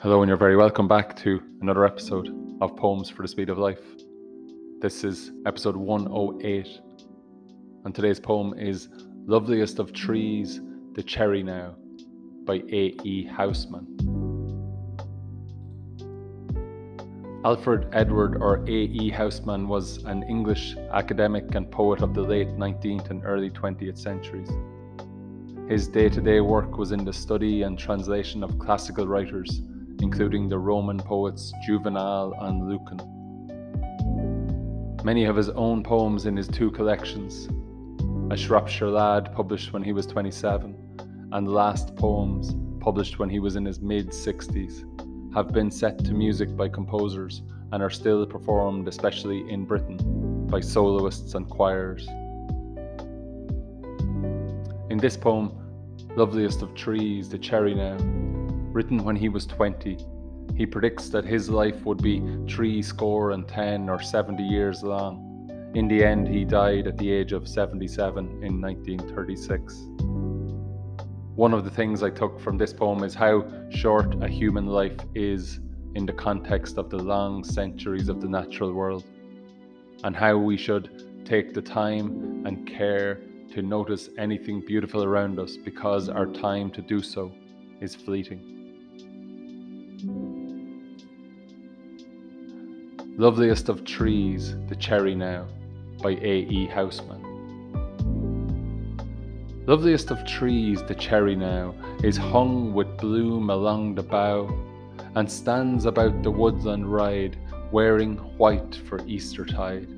Hello, and you're very welcome back to another episode of Poems for the Speed of Life. This is episode 108, and today's poem is Loveliest of Trees, the Cherry Now by A.E. Housman. Alfred Edward or A.E. Housman was an English academic and poet of the late 19th and early 20th centuries. His day to day work was in the study and translation of classical writers including the Roman poets Juvenal and Lucan. Many of his own poems in his two collections, A Shropshire Lad, published when he was 27, and Last Poems, published when he was in his mid 60s, have been set to music by composers and are still performed, especially in Britain, by soloists and choirs. In this poem, Loveliest of Trees, the Cherry Now, written when he was 20. He predicts that his life would be three score and ten or 70 years long. In the end, he died at the age of 77 in 1936. One of the things I took from this poem is how short a human life is in the context of the long centuries of the natural world, and how we should take the time and care to notice anything beautiful around us because our time to do so is fleeting. Loveliest of Trees, The Cherry Now by A.E. Housman. Loveliest of trees, the cherry now, is hung with bloom along the bough, and stands about the woodland ride, wearing white for Eastertide.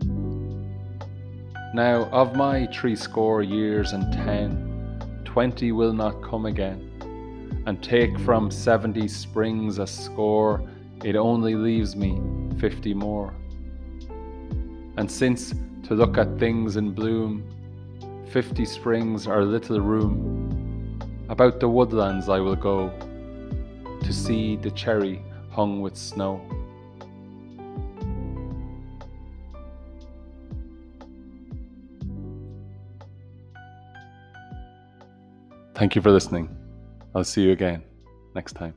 Now, of my three score years and ten, twenty will not come again, and take from seventy springs a score, it only leaves me fifty more. And since to look at things in bloom, fifty springs are little room, about the woodlands I will go, to see the cherry hung with snow. Thank you for listening. I'll see you again next time.